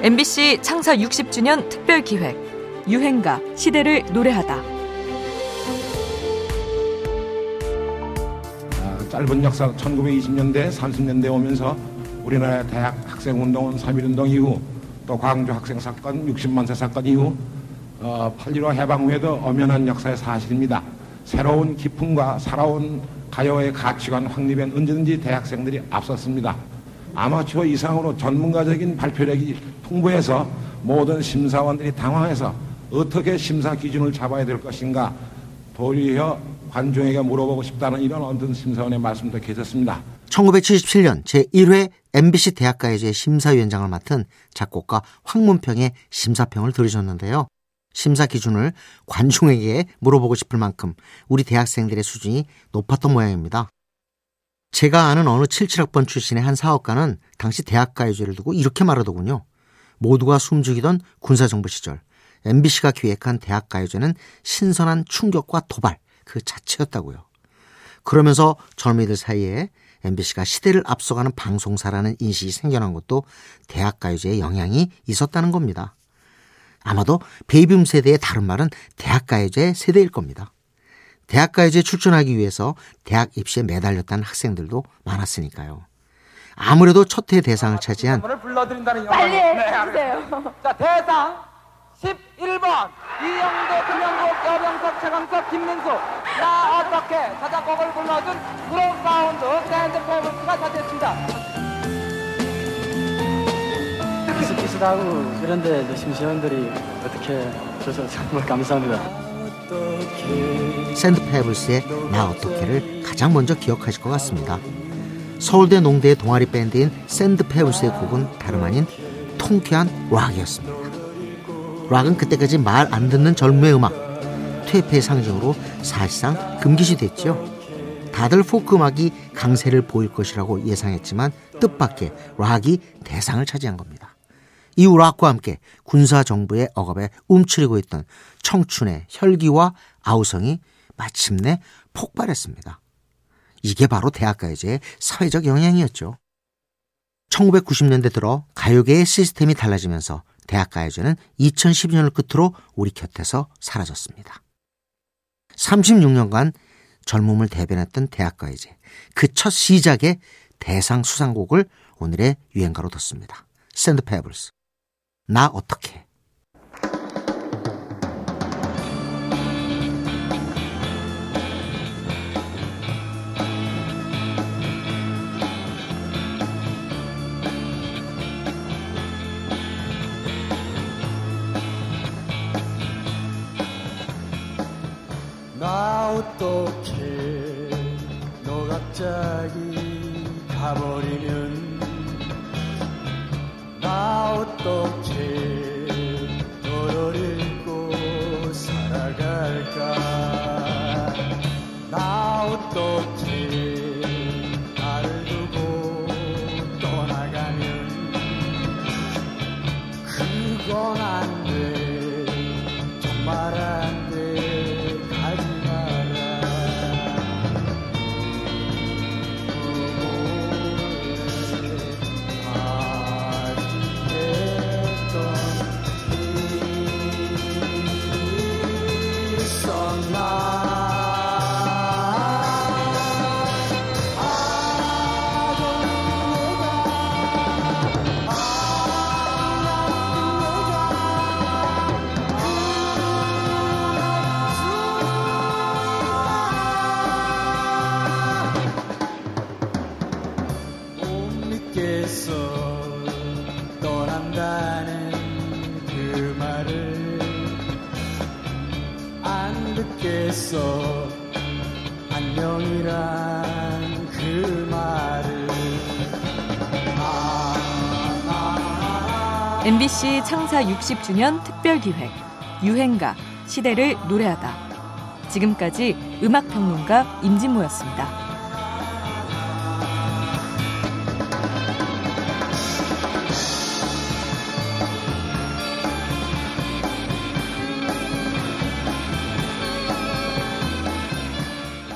MBC 창사 60주년 특별 기획 유행가 시대를 노래하다. 아, 짧은 역사 1920년대 30년대 오면서 우리나라 대학 학생 운동은 3.1 운동 이후 또 광주 학생 사건 60만 세 사건 이후 어, 8.15 해방 후에도 엄연한 역사의 사실입니다. 새로운 기품과 살아온 가요의 가치관 확립엔 언제든지 대학생들이 앞섰습니다. 아마추어 이상으로 전문가적인 발표력이 풍부해서 모든 심사원들이 당황해서 어떻게 심사 기준을 잡아야 될 것인가 도리어 관중에게 물어보고 싶다는 이런 어떤 심사원의 말씀도 계셨습니다. 1977년 제1회 MBC 대학가요제 심사위원장을 맡은 작곡가 황문평의 심사평을 들으셨는데요. 심사 기준을 관중에게 물어보고 싶을 만큼 우리 대학생들의 수준이 높았던 모양입니다. 제가 아는 어느 77학번 출신의 한 사업가는 당시 대학가요제를 두고 이렇게 말하더군요. 모두가 숨죽이던 군사정부 시절 MBC가 기획한 대학 가요제는 신선한 충격과 도발 그 자체였다고요. 그러면서 젊은이들 사이에 MBC가 시대를 앞서가는 방송사라는 인식이 생겨난 것도 대학 가요제의 영향이 있었다는 겁니다. 아마도 베이비붐 세대의 다른 말은 대학 가요제 세대일 겁니다. 대학가요제에 출전하기 위해서 대학 입시에 매달렸다는 학생들도 많았으니까요. 아무래도 첫 해 대상을 차지한 불러드린다는 빨리. 해주세요. 자 대상 11번 이영대 김영국 여병석 최강석 김민수 나 어떡해 자작곡을 불러준 그룹 사운드 샌드 페블스가 차지했습니다. 비슷비슷하고 이런데 이제 심사위원들이 어떻게 줘서 정말 감사합니다. 샌드 페블스의 나 어떡해를 가장 먼저 기억하실 것 같습니다. 서울대 농대의 동아리 밴드인 샌드 페블스의 곡은 다름 아닌 통쾌한 락이었습니다. 락은 그때까지 말 안 듣는 젊음의 음악, 퇴폐의 상징으로 사실상 금기시 됐죠. 다들 포크 음악이 강세를 보일 것이라고 예상했지만 뜻밖의 락이 대상을 차지한 겁니다. 이후 락과 함께 군사 정부의 억압에 움츠리고 있던 청춘의 혈기와 아우성이 마침내 폭발했습니다. 이게 바로 대학가요제의 사회적 영향이었죠. 1990년대 들어 가요계의 시스템이 달라지면서 대학가요제는 2012년을 끝으로 우리 곁에서 사라졌습니다. 36년간 젊음을 대변했던 대학가요제 그 첫 시작의 대상 수상곡을 오늘의 유행가로 뒀습니다. 샌드 페블스 나 어떡해 나 어떻게 너 갑자기 가버리면 나 어떻게 너를 잃고 살아갈까? 나 어떻게 나를 두고 떠나가면 그건 안돼. 정말 안 안 듣겠어 안녕이란 그 말을 MBC 창사 60주년 특별 기획 유행가 시대를 노래하다. 지금까지 음악평론가 임진모였습니다.